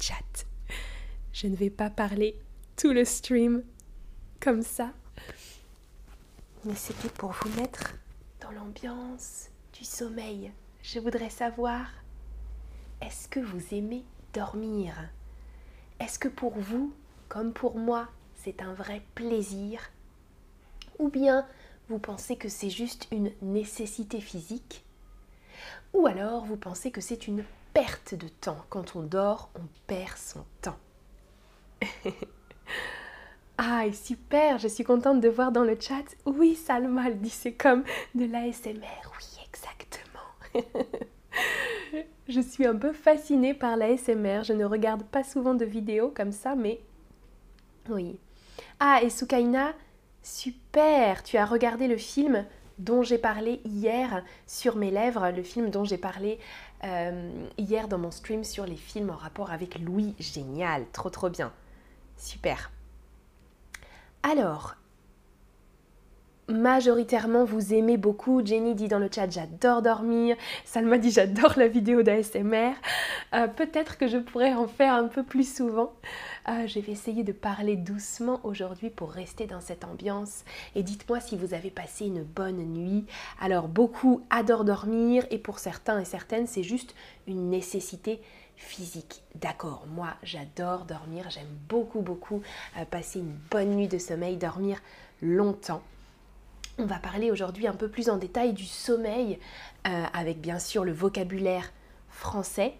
chat. Je ne vais pas parler tout le stream comme ça. Mais c'était pour vous mettre dans l'ambiance du sommeil. Je voudrais savoir, est-ce que vous aimez dormir? Est-ce que pour vous, comme pour moi, c'est un vrai plaisir? Ou bien vous pensez que c'est juste une nécessité physique? Ou alors vous pensez que c'est une perte de temps. Quand on dort, on perd son temps. ah, super, je suis contente de voir dans le chat. Oui, Salma, elle dit c'est comme de l'ASMR. Oui, exactement. je suis un peu fascinée par l'ASMR. Je ne regarde pas souvent de vidéos comme ça, mais oui. Ah, et Sukaina, super, tu as regardé le film dont j'ai parlé hier sur mes lèvres, le film dont j'ai parlé euh, hier dans mon stream sur les films en rapport avec Louis. Génial, trop trop bien. Super. Alors, majoritairement vous aimez beaucoup. Jenny dit dans le chat j'adore dormir. Salma dit j'adore la vidéo d'ASMR. Euh, peut-être que je pourrais en faire un peu plus souvent. Euh, je vais essayer de parler doucement aujourd'hui pour rester dans cette ambiance. Et dites-moi si vous avez passé une bonne nuit. Alors beaucoup adorent dormir et pour certains et certaines c'est juste une nécessité physique. D'accord, moi j'adore dormir, j'aime beaucoup beaucoup euh, passer une bonne nuit de sommeil, dormir longtemps. On va parler aujourd'hui un peu plus en détail du sommeil, euh, avec bien sûr le vocabulaire français.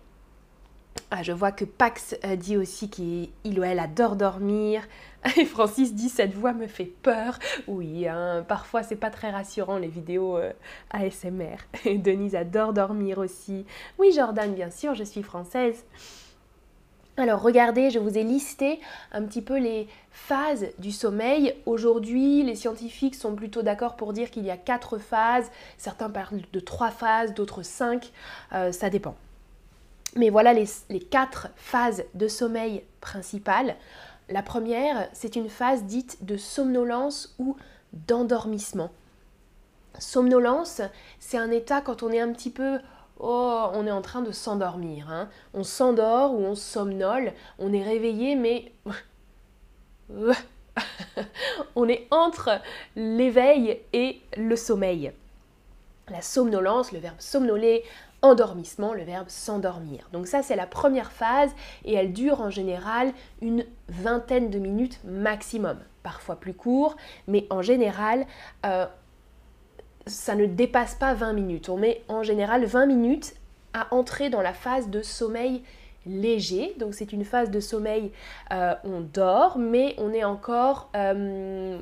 Ah, je vois que Pax euh, dit aussi qu'il elle adore dormir. Et Francis dit cette voix me fait peur. Oui, hein, parfois c'est pas très rassurant les vidéos euh, ASMR. Et Denise adore dormir aussi. Oui, Jordan, bien sûr, je suis française. Alors regardez, je vous ai listé un petit peu les phases du sommeil. Aujourd'hui, les scientifiques sont plutôt d'accord pour dire qu'il y a quatre phases. Certains parlent de trois phases, d'autres cinq, euh, ça dépend. Mais voilà les, les, quatre phases de sommeil principales. La première, c'est une phase dite de somnolence ou d'endormissement. Somnolence, c'est un état quand on est un petit peu oh, on est en train de s'endormir. Hein. On s'endort ou on somnole, on est réveillé, mais on est entre l'éveil et le sommeil. La somnolence, le verbe somnoler, endormissement, le verbe s'endormir. Donc ça, c'est la première phase et elle dure en général une vingtaine de minutes maximum, parfois plus court, mais en général, euh, ça ne dépasse pas 20 minutes. On met en général 20 minutes à entrer dans la phase de sommeil léger. Donc c'est une phase de sommeil, euh, on dort, mais on est encore... Euh,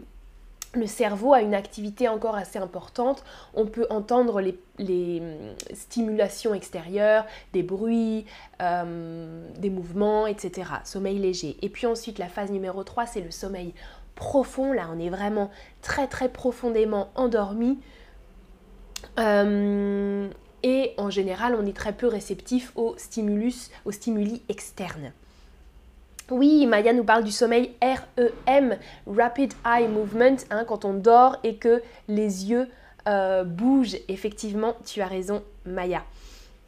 le cerveau a une activité encore assez importante. On peut entendre les, euh, stimulations extérieures, des bruits, des mouvements, etc. Sommeil léger. Et puis ensuite, la phase numéro 3, c'est le sommeil profond. Là, on est vraiment très très profondément endormi. Euh, et en général, on est très peu réceptif aux stimulus, aux stimuli externes. Oui, Maya nous parle du sommeil REM, Rapid Eye Movement, hein, quand on dort et que les yeux euh, bougent. Effectivement, tu as raison, Maya.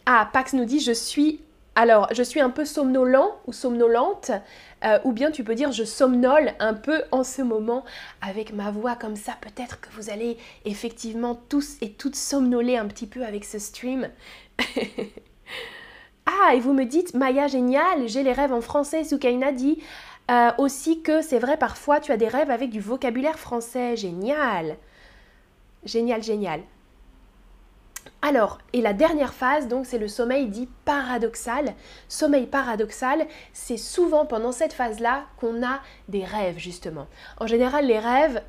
Ah, Pax nous dit, je suis alors, je suis un peu somnolent ou somnolente, euh, ou bien tu peux dire je somnole un peu en ce moment avec ma voix comme ça. Peut-être que vous allez effectivement tous et toutes somnoler un petit peu avec ce stream. ah, et vous me dites, Maya, génial, j'ai les rêves en français. Soukaina dit euh, aussi que c'est vrai, parfois tu as des rêves avec du vocabulaire français. Génial. Génial, génial. Alors, et la dernière phase, donc, c'est le sommeil dit paradoxal. Sommeil paradoxal, c'est souvent pendant cette phase-là qu'on a des rêves, justement. En général, les rêves,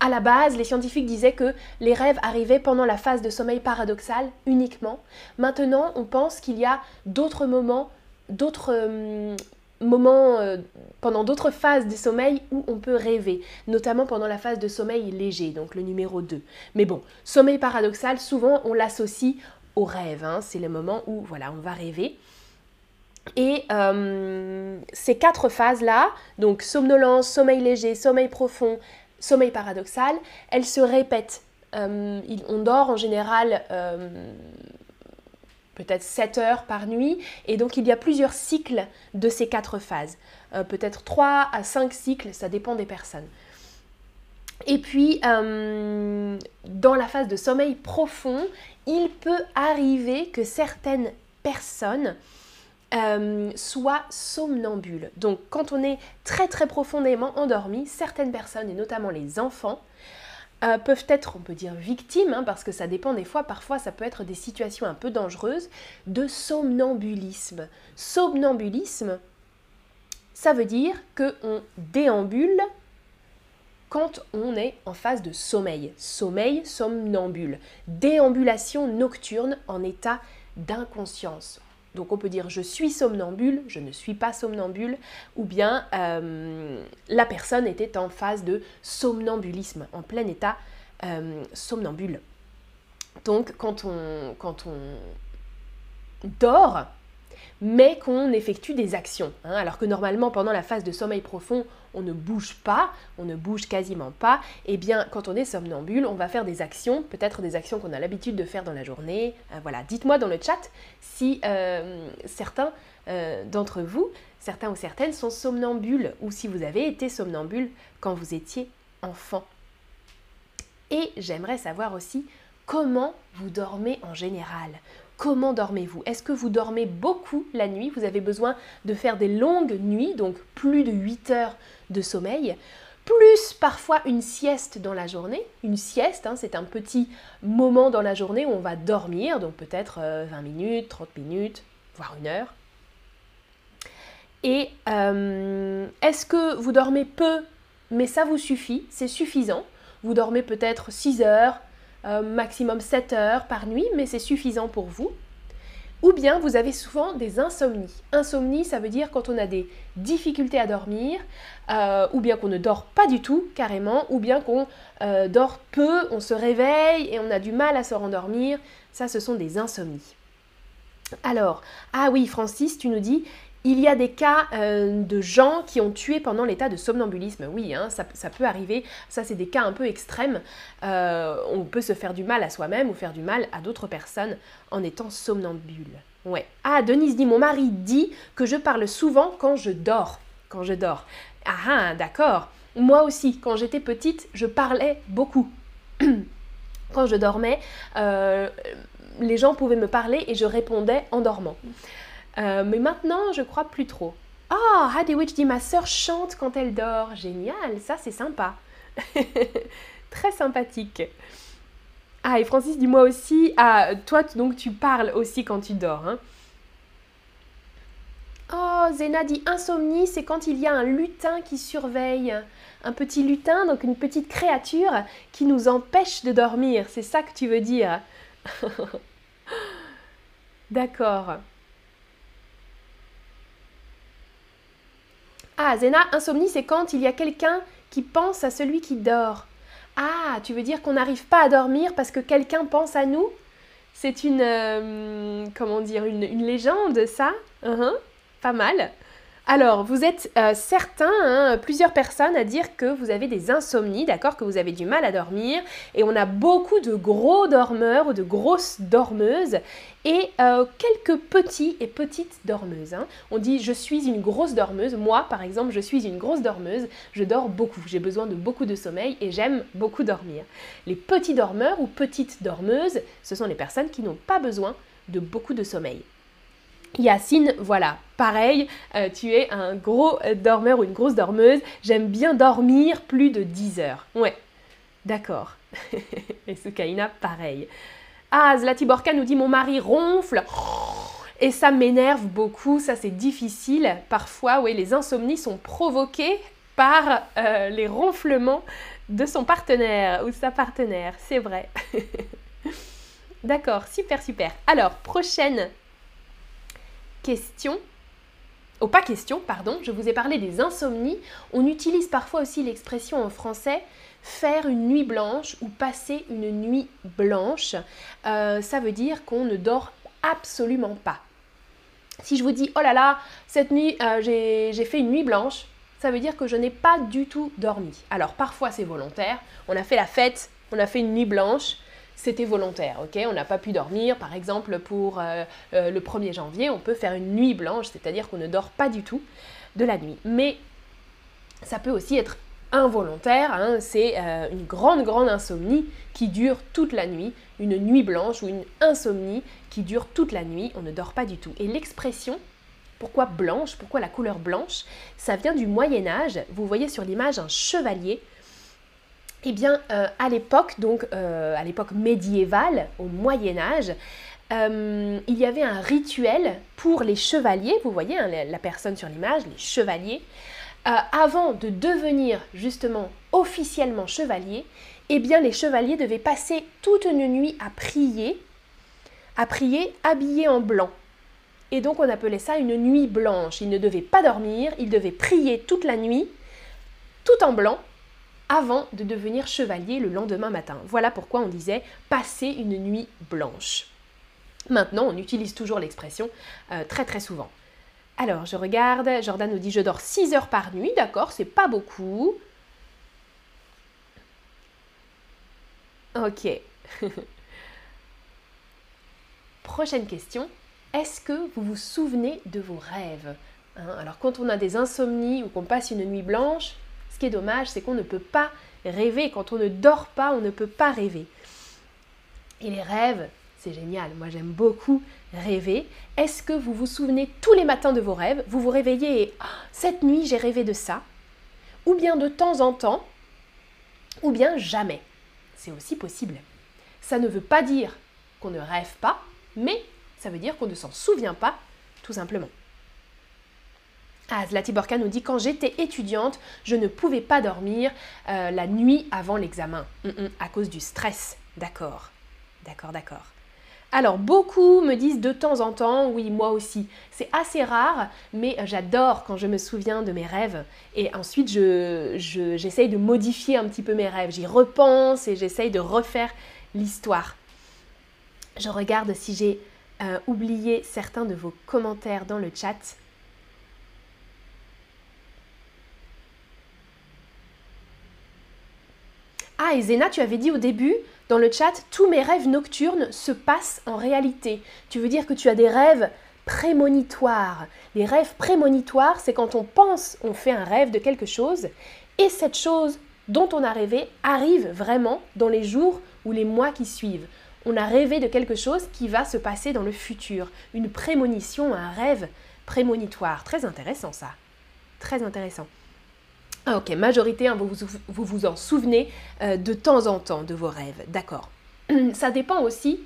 à la base, les scientifiques disaient que les rêves arrivaient pendant la phase de sommeil paradoxal uniquement. Maintenant, on pense qu'il y a d'autres moments, d'autres hum, moments, euh, pendant d'autres phases du sommeil où on peut rêver, notamment pendant la phase de sommeil léger, donc le numéro 2. Mais bon, sommeil paradoxal, souvent on l'associe au rêve, hein. c'est le moment où voilà, on va rêver. Et euh, ces quatre phases-là, donc somnolence, sommeil léger, sommeil profond, sommeil paradoxal, elles se répètent. Euh, on dort en général peut-être 7 heures par nuit. Et donc il y a plusieurs cycles de ces quatre phases. Euh, peut-être 3 à 5 cycles, ça dépend des personnes. Et puis, euh, dans la phase de sommeil profond, il peut arriver que certaines personnes euh, soient somnambules. Donc, quand on est très très profondément endormi, certaines personnes, et notamment les enfants, euh, peuvent être, on peut dire, victimes, hein, parce que ça dépend des fois, parfois ça peut être des situations un peu dangereuses, de somnambulisme. Somnambulisme, ça veut dire qu'on déambule quand on est en phase de sommeil. Sommeil, somnambule. Déambulation nocturne en état d'inconscience. Donc on peut dire je suis somnambule, je ne suis pas somnambule, ou bien euh, la personne était en phase de somnambulisme, en plein état euh, somnambule. Donc quand on, quand on dort, mais qu'on effectue des actions. Hein. alors que normalement, pendant la phase de sommeil profond, on ne bouge pas, on ne bouge quasiment pas. Et eh bien, quand on est somnambule, on va faire des actions, peut-être des actions qu'on a l'habitude de faire dans la journée. Euh, voilà, dites-moi dans le chat si euh, certains euh, d'entre vous, certains ou certaines, sont somnambules ou si vous avez été somnambule quand vous étiez enfant. Et j'aimerais savoir aussi comment vous dormez en général. Comment dormez-vous? Est-ce que vous dormez beaucoup la nuit? Vous avez besoin de faire des longues nuits, donc plus de 8 heures de sommeil, plus parfois une sieste dans la journée. Une sieste, hein, c'est un petit moment dans la journée où on va dormir, donc peut-être 20 euh, minutes, 30 minutes, voire une heure. Et euh, est-ce que vous dormez peu, mais ça vous suffit, c'est suffisant Vous dormez peut-être 6 heures, euh, maximum 7 heures par nuit, mais c'est suffisant pour vous. Ou bien vous avez souvent des insomnies. Insomnie, ça veut dire quand on a des difficultés à dormir, euh, ou bien qu'on ne dort pas du tout carrément, ou bien qu'on euh, dort peu, on se réveille et on a du mal à se rendormir. Ça, ce sont des insomnies. Alors, ah oui, Francis, tu nous dis, il y a des cas euh, de gens qui ont tué pendant l'état de somnambulisme. Oui, hein, ça, peut arriver. Ça, c'est des cas un peu extrêmes. Euh, on peut se faire du mal à soi-même ou faire du mal à d'autres personnes en étant somnambule. Ouais. Ah, Denise dit, mon mari dit que je parle souvent quand je dors. Quand je dors. Ah, ah d'accord. Moi aussi, quand j'étais petite, je parlais beaucoup. quand je dormais, euh, les gens pouvaient me parler et je répondais en dormant. Euh, mais maintenant, je crois plus trop. Oh, Witch dit ma sœur chante quand elle dort. Génial, ça c'est sympa. Très sympathique. Ah, et Francis dit moi aussi. Ah, toi donc tu parles aussi quand tu dors. Hein. Oh, Zena dit insomnie, c'est quand il y a un lutin qui surveille. Un petit lutin, donc une petite créature qui nous empêche de dormir. C'est ça que tu veux dire? D'accord. Ah, Zena, insomnie, c'est quand il y a quelqu'un qui pense à celui qui dort. Ah, tu veux dire qu'on n'arrive pas à dormir parce que quelqu'un pense à nous? C'est une, euh, comment dire, une, légende, ça? Uh-huh. Pas mal. Alors, vous êtes euh, certains, hein, plusieurs personnes à dire que vous avez des insomnies, d'accord, que vous avez du mal à dormir. Et on a beaucoup de gros dormeurs ou de grosses dormeuses et euh, quelques petits et petites dormeuses. Hein. On dit je suis une grosse dormeuse. Moi, par exemple, je suis une grosse dormeuse. Je dors beaucoup. J'ai besoin de beaucoup de sommeil et j'aime beaucoup dormir. Les petits dormeurs ou petites dormeuses, ce sont les personnes qui n'ont pas besoin de beaucoup de sommeil. Yacine, voilà, pareil, euh, tu es un gros dormeur ou une grosse dormeuse. J'aime bien dormir plus de 10 heures. Ouais, d'accord. et Sukaina, pareil. Ah, Zlatiborka nous dit Mon mari ronfle. Et ça m'énerve beaucoup, ça c'est difficile. Parfois, oui, les insomnies sont provoquées par euh, les ronflements de son partenaire ou sa partenaire, c'est vrai. D'accord, super, super. Alors, prochaine question, oh pas question, pardon, je vous ai parlé des insomnies. On utilise parfois aussi l'expression en français faire une nuit blanche ou passer une nuit blanche. Euh, ça veut dire qu'on ne dort absolument pas. Si je vous dis, oh là là, cette nuit, euh, j'ai fait une nuit blanche, ça veut dire que je n'ai pas du tout dormi. Alors parfois c'est volontaire, on a fait la fête, on a fait une nuit blanche, c'était volontaire, ok? On n'a pas pu dormir, par exemple, pour euh, euh, le 1er janvier, on peut faire une nuit blanche, c'est-à-dire qu'on ne dort pas du tout de la nuit. Mais ça peut aussi être involontaire, hein, c'est euh, une grande, grande insomnie qui dure toute la nuit, une nuit blanche ou une insomnie qui dure toute la nuit, on ne dort pas du tout. Et l'expression, pourquoi blanche, pourquoi la couleur blanche, ça vient du Moyen Âge, vous voyez sur l'image un chevalier eh bien, euh, à l'époque, donc euh, à l'époque médiévale, au Moyen Âge, euh, il y avait un rituel pour les chevaliers, vous voyez hein, la, personne sur l'image, les chevaliers, avant de devenir justement officiellement chevalier, eh bien les chevaliers devaient passer toute une nuit à prier, à prier habillés en blanc. Et donc on appelait ça une nuit blanche. Ils ne devaient pas dormir, ils devaient prier toute la nuit, tout en blanc, avant de devenir chevalier le lendemain matin. Voilà pourquoi on disait passer une nuit blanche. Maintenant, on utilise toujours l'expression euh, très très souvent. Alors, je regarde, Jordan nous dit je dors 6 heures par nuit, d'accord, c'est pas beaucoup. Ok. Prochaine question. Est-ce que vous vous souvenez de vos rêves hein, Alors, quand on a des insomnies ou qu'on passe une nuit blanche, qui est dommage, c'est qu'on ne peut pas rêver. Quand on ne dort pas, on ne peut pas rêver. Et les rêves, c'est génial. Moi, j'aime beaucoup rêver. Est-ce que vous vous souvenez tous les matins de vos rêves? Vous vous réveillez et ah, cette nuit, j'ai rêvé de ça. Ou bien de temps en temps, ou bien jamais. C'est aussi possible. Ça ne veut pas dire qu'on ne rêve pas, mais ça veut dire qu'on ne s'en souvient pas, tout simplement. Ah, Zlatiborka nous dit quand j'étais étudiante, je ne pouvais pas dormir euh, la nuit avant l'examen mm, mm, à cause du stress. D'accord, d'accord, d'accord. Alors beaucoup me disent de temps en temps, oui moi aussi. C'est assez rare, mais j'adore quand je me souviens de mes rêves. Et ensuite je, j'essaye de modifier un petit peu mes rêves. J'y repense et j'essaye de refaire l'histoire. Je regarde si j'ai euh, oublié certains de vos commentaires dans le chat. Ah, et Zena, tu avais dit au début dans le chat, tous mes rêves nocturnes se passent en réalité. Tu veux dire que tu as des rêves prémonitoires. Les rêves prémonitoires, c'est quand on pense, on fait un rêve de quelque chose, et cette chose dont on a rêvé arrive vraiment dans les jours ou les mois qui suivent. On a rêvé de quelque chose qui va se passer dans le futur. Une prémonition, un rêve prémonitoire. Très intéressant ça. Très intéressant. Ah, ok, majorité, hein, vous, vous, en souvenez euh, de temps en temps de vos rêves, d'accord. Ça dépend aussi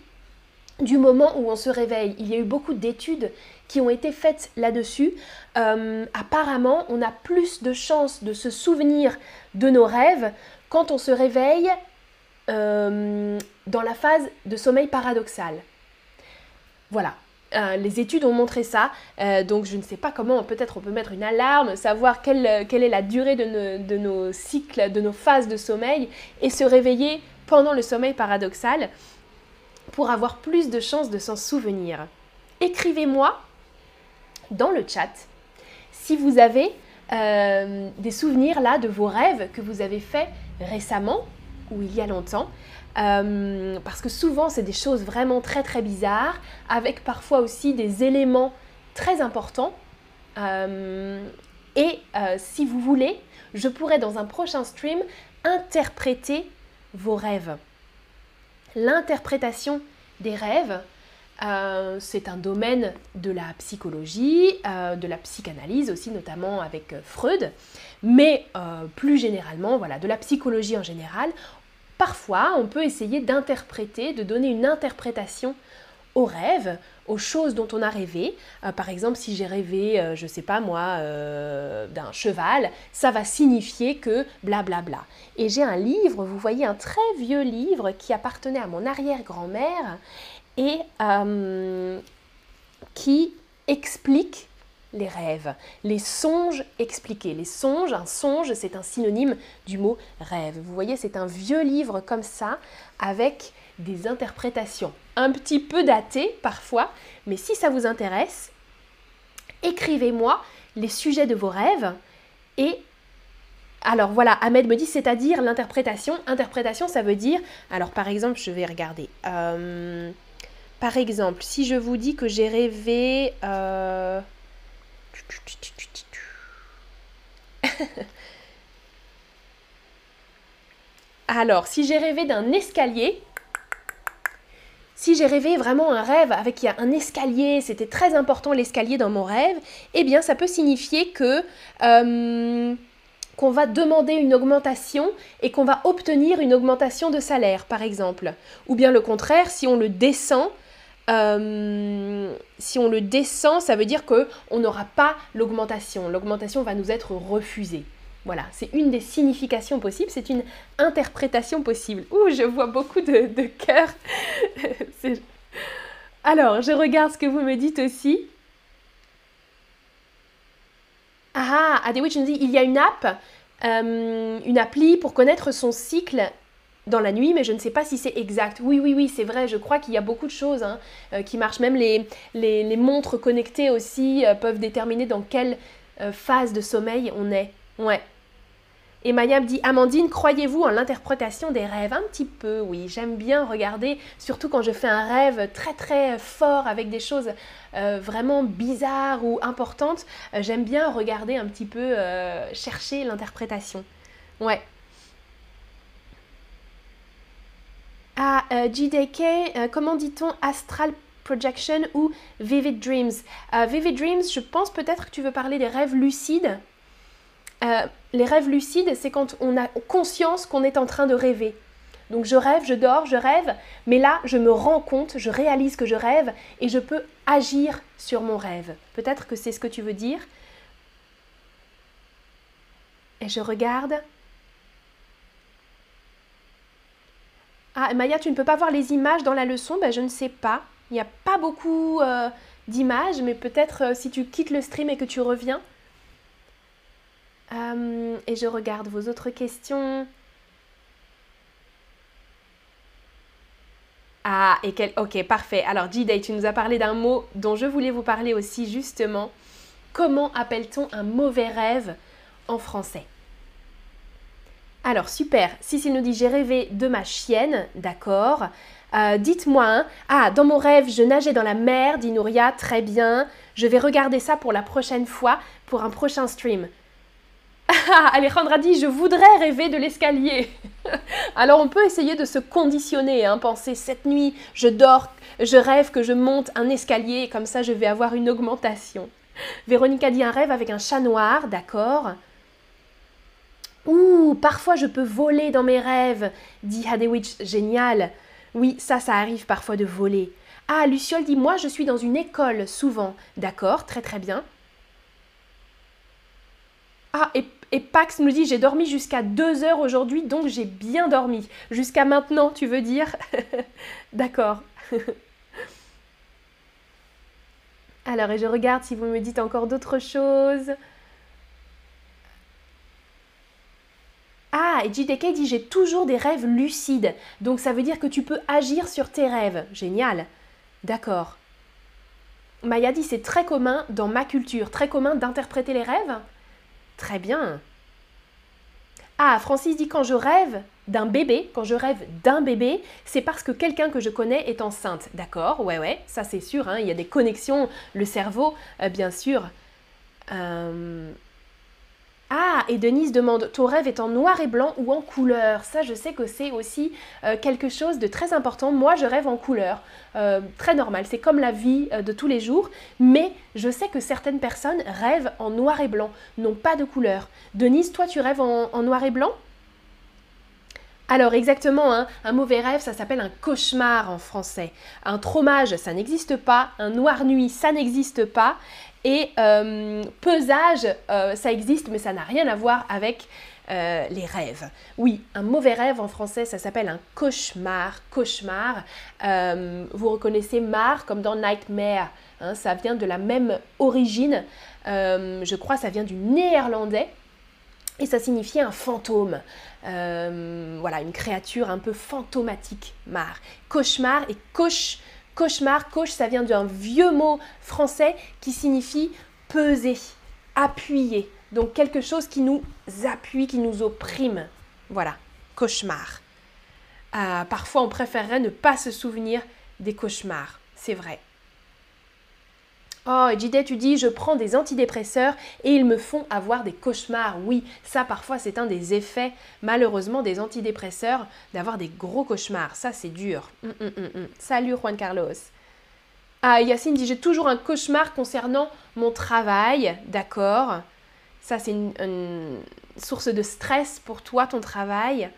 du moment où on se réveille. Il y a eu beaucoup d'études qui ont été faites là-dessus. Euh, apparemment, on a plus de chances de se souvenir de nos rêves quand on se réveille euh, dans la phase de sommeil paradoxal. Voilà, euh, les études ont montré ça, euh, donc je ne sais pas comment, peut-être on peut mettre une alarme, savoir quelle, est la durée de nos, cycles, de nos phases de sommeil, et se réveiller pendant le sommeil paradoxal pour avoir plus de chances de s'en souvenir. Écrivez-moi dans le chat si vous avez euh, des souvenirs là de vos rêves que vous avez faits récemment ou il y a longtemps. Euh, parce que souvent c'est des choses vraiment très très bizarres, avec parfois aussi des éléments très importants. Euh, et euh, si vous voulez, je pourrais dans un prochain stream interpréter vos rêves. L'interprétation des rêves, c'est un domaine de la psychologie, de la psychanalyse aussi, notamment avec Freud, mais plus généralement, voilà, de la psychologie en général. Parfois, on peut essayer d'interpréter, de donner une interprétation aux rêves, aux choses dont on a rêvé. Euh, par exemple, si j'ai rêvé, euh, je ne sais pas moi, euh, d'un cheval, ça va signifier que blablabla. Bla bla. Et j'ai un livre, vous voyez, un très vieux livre qui appartenait à mon arrière-grand-mère et qui explique les rêves, les songes expliqués. Les songes, un songe, c'est un synonyme du mot rêve. Vous voyez, c'est un vieux livre comme ça, avec des interprétations un petit peu datées parfois, mais si ça vous intéresse, écrivez-moi les sujets de vos rêves et Alors voilà, Ahmed me dit, c'est-à-dire l'interprétation. Interprétation, ça veut dire, alors par exemple, je vais regarder. Euh, par exemple, si je vous dis que j'ai rêvé... Euh, alors, si j'ai rêvé d'un escalier, si j'ai rêvé vraiment un rêve avec un escalier, c'était très important l'escalier dans mon rêve, eh bien ça peut signifier que euh, qu'on va demander une augmentation et qu'on va obtenir une augmentation de salaire, par exemple. Ou bien le contraire, si on le descend, euh, si on le descend, ça veut dire que on n'aura pas l'augmentation. L'augmentation va nous être refusée. Voilà, c'est une des significations possibles, c'est une interprétation possible. Ouh, je vois beaucoup de, de cœurs. Alors, je regarde ce que vous me dites aussi. Ah, Adewitch nous dit, il y a une app, euh, une appli pour connaître son cycle dans la nuit, mais je ne sais pas si c'est exact. Oui, oui, oui, c'est vrai, je crois qu'il y a beaucoup de choses hein, euh, qui marchent. Même les, les, montres connectées aussi euh, peuvent déterminer dans quelle phase de sommeil on est. Ouais, et Maya me dit Amandine, croyez-vous en l'interprétation des rêves? Un petit peu, oui. J'aime bien regarder, surtout quand je fais un rêve très très fort avec des choses euh, vraiment bizarres ou importantes. Euh, j'aime bien regarder un petit peu, euh, chercher l'interprétation. Ouais. Ah, JDK, comment dit-on astral projection ou vivid dreams Vivid dreams, je pense peut-être que tu veux parler des rêves lucides. Euh, les rêves lucides, c'est quand on a conscience qu'on est en train de rêver. Donc je rêve, je dors, je rêve, mais là je me rends compte, je réalise que je rêve et je peux agir sur mon rêve. Peut-être que c'est ce que tu veux dire. Et je regarde. Ah, Maya, tu ne peux pas voir les images dans la leçon? Ben, Je ne sais pas. Il n'y a pas beaucoup euh, d'images, mais peut-être euh, si tu quittes le stream et que tu reviens, euh, et je regarde vos autres questions. Ah, et quel... Ok, parfait. Alors, G-Day, tu nous as parlé d'un mot dont je voulais vous parler aussi, justement. Comment appelle-t-on un mauvais rêve en français? Alors super, Cécile nous dit j'ai rêvé de ma chienne, d'accord. Euh, dites-moi, hein. ah dans mon rêve je nageais dans la mer, dit Nouria, très bien. Je vais regarder ça pour la prochaine fois, pour un prochain stream. Alejandra dit Je voudrais rêver de l'escalier. Alors on peut essayer de se conditionner, hein, penser cette nuit, je dors, je rêve que je monte un escalier comme ça je vais avoir une augmentation. Véronique a dit un rêve avec un chat noir, d'accord. Ouh, parfois je peux voler dans mes rêves, dit Hadewitch, génial. Oui, ça, ça arrive parfois de voler. Ah, Luciole dit Moi je suis dans une école souvent, d'accord, très très bien. Ah, et, Pax nous dit j'ai dormi jusqu'à 2 heures aujourd'hui, donc j'ai bien dormi. Jusqu'à maintenant, tu veux dire? D'accord. Alors, et je regarde si vous me dites encore d'autres choses. Ah, et JDK dit j'ai toujours des rêves lucides. Donc ça veut dire que tu peux agir sur tes rêves. Génial. D'accord. Maya dit c'est très commun dans ma culture, très commun d'interpréter les rêves? Très bien. Ah, Francis dit quand je rêve d'un bébé, quand je rêve d'un bébé, c'est parce que quelqu'un que je connais est enceinte. D'accord, ouais, ouais, ça c'est sûr, hein, il y a des connexions, le cerveau, euh, bien sûr. Euh, ah, et Denise demande, ton rêve est en noir et blanc ou en couleur? Ça, je sais que c'est aussi euh, quelque chose de très important. Moi, je rêve en couleur. Euh, très normal, c'est comme la vie euh, de tous les jours. Mais je sais que certaines personnes rêvent en noir et blanc, n'ont pas de couleur. Denise, toi, tu rêves en, noir et blanc? Alors exactement, hein, un mauvais rêve, ça s'appelle un cauchemar en français. Un traumage, ça n'existe pas. Un noir nuit, ça n'existe pas. Et euh, pesage, euh, ça existe, mais ça n'a rien à voir avec euh, les rêves. Oui, un mauvais rêve en français, ça s'appelle un cauchemar. Cauchemar. vous reconnaissez mar comme dans Nightmare. Hein, ça vient de la même origine. je crois ça vient du néerlandais. Et ça signifiait un fantôme. voilà, une créature un peu fantomatique, mar. Cauchemar et cauche Cauchemar, coach, ça vient d'un vieux mot français qui signifie peser, appuyer. Donc quelque chose qui nous appuie, qui nous opprime. Voilà, cauchemar. Euh, parfois, on préférerait ne pas se souvenir des cauchemars. C'est vrai. Oh, et Jide, tu dis, je prends des antidépresseurs et ils me font avoir des cauchemars. Oui, ça parfois c'est un des effets, malheureusement, des antidépresseurs, d'avoir des gros cauchemars. Ça c'est dur. Hum, hum, hum, Salut Juan Carlos. Ah, Yacine dit, j'ai toujours un cauchemar concernant mon travail. D'accord. Ça c'est une source de stress pour toi, ton travail.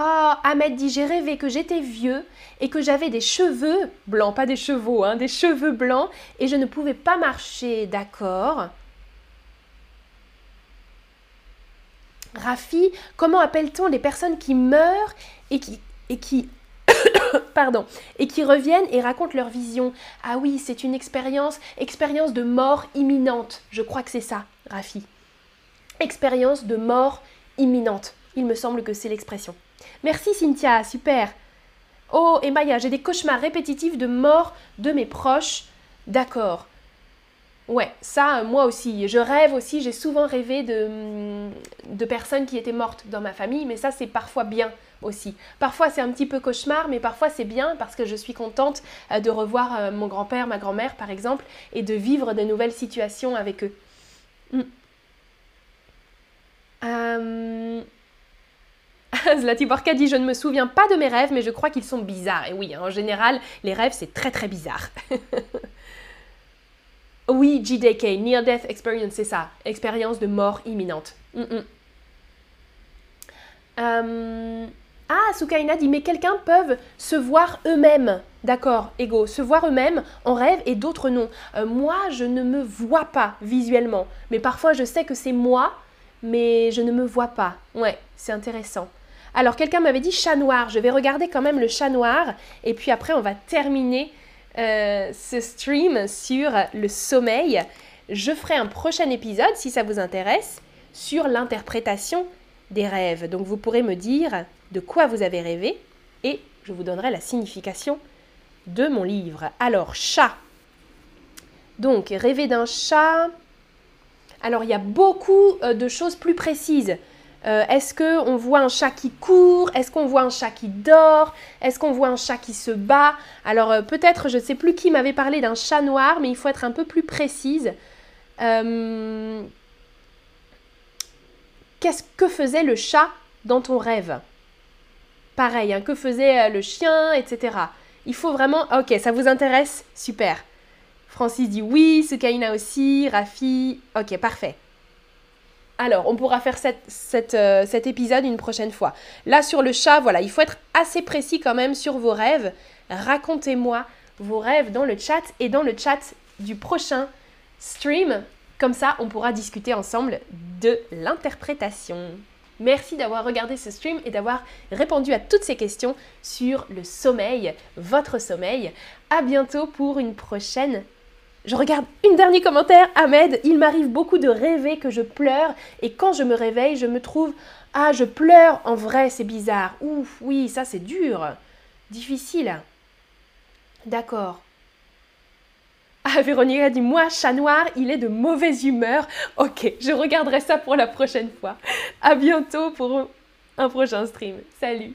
Oh, Ahmed dit J'ai rêvé que j'étais vieux et que j'avais des cheveux blancs, pas des chevaux, hein, des cheveux blancs et je ne pouvais pas marcher, d'accord? Rafi, comment appelle-t-on les personnes qui meurent et qui, et qui pardon, et qui reviennent et racontent leur vision? Ah oui, c'est une expérience, expérience de mort imminente. Je crois que c'est ça, Rafi. Expérience de mort imminente. Il me semble que c'est l'expression. Merci Cynthia, super. Oh, et Maya, j'ai des cauchemars répétitifs de mort de mes proches. D'accord. Ouais, ça, moi aussi. Je rêve aussi, j'ai souvent rêvé de, de personnes qui étaient mortes dans ma famille, mais ça, c'est parfois bien aussi. Parfois, c'est un petit peu cauchemar, mais parfois, c'est bien parce que je suis contente euh, de revoir euh, mon grand-père, ma grand-mère, par exemple, et de vivre de nouvelles situations avec eux. Hmm. Euh, Zlatiborka dit Je ne me souviens pas de mes rêves, mais je crois qu'ils sont bizarres. Et oui, en général, les rêves, c'est très très bizarre. oui, JDK, Near Death Experience, c'est ça. Expérience de mort imminente. Mm, mm. Euh, ah, Sukaina dit Mais quelqu'un peuvent se voir eux-mêmes. D'accord, ego, se voir eux-mêmes en rêve et d'autres non. Euh, moi, je ne me vois pas visuellement. Mais parfois, je sais que c'est moi, mais je ne me vois pas. Ouais, c'est intéressant. Alors quelqu'un m'avait dit chat noir. Je vais regarder quand même le chat noir. Et puis après, on va terminer euh, ce stream sur le sommeil. Je ferai un prochain épisode, si ça vous intéresse, sur l'interprétation des rêves. Donc vous pourrez me dire de quoi vous avez rêvé et je vous donnerai la signification de mon livre. Alors, chat. Donc, rêver d'un chat. Alors, il y a beaucoup euh, de choses plus précises. Euh, est-ce qu'on voit un chat qui court? Est-ce qu'on voit un chat qui dort? Est-ce qu'on voit un chat qui se bat? Alors euh, peut-être, je ne sais plus qui m'avait parlé d'un chat noir, mais il faut être un peu plus précise. Euh, qu'est-ce que faisait le chat dans ton rêve? Pareil, hein, que faisait le chien, etc. Il faut vraiment... Ok, ça vous intéresse? Super. Francis dit oui, Sukaina aussi, Rafi. Ok, parfait. Alors, on pourra faire euh, cet épisode une prochaine fois. Là, sur le chat, voilà, il faut être assez précis quand même sur vos rêves. Racontez-moi vos rêves dans le chat et dans le chat du prochain stream. Comme ça, on pourra discuter ensemble de l'interprétation. Merci d'avoir regardé ce stream et d'avoir répondu à toutes ces questions sur le sommeil, votre sommeil. À bientôt pour une prochaine je regarde une dernier commentaire. Ahmed, il m'arrive beaucoup de rêver que je pleure et quand je me réveille, je me trouve ah, je pleure en vrai, c'est bizarre. Ouf, oui, ça c'est dur. Difficile. D'accord. Ah, Véronique a dit Moi, chat noir, il est de mauvaise humeur. Ok, je regarderai ça pour la prochaine fois. À bientôt pour un prochain stream. Salut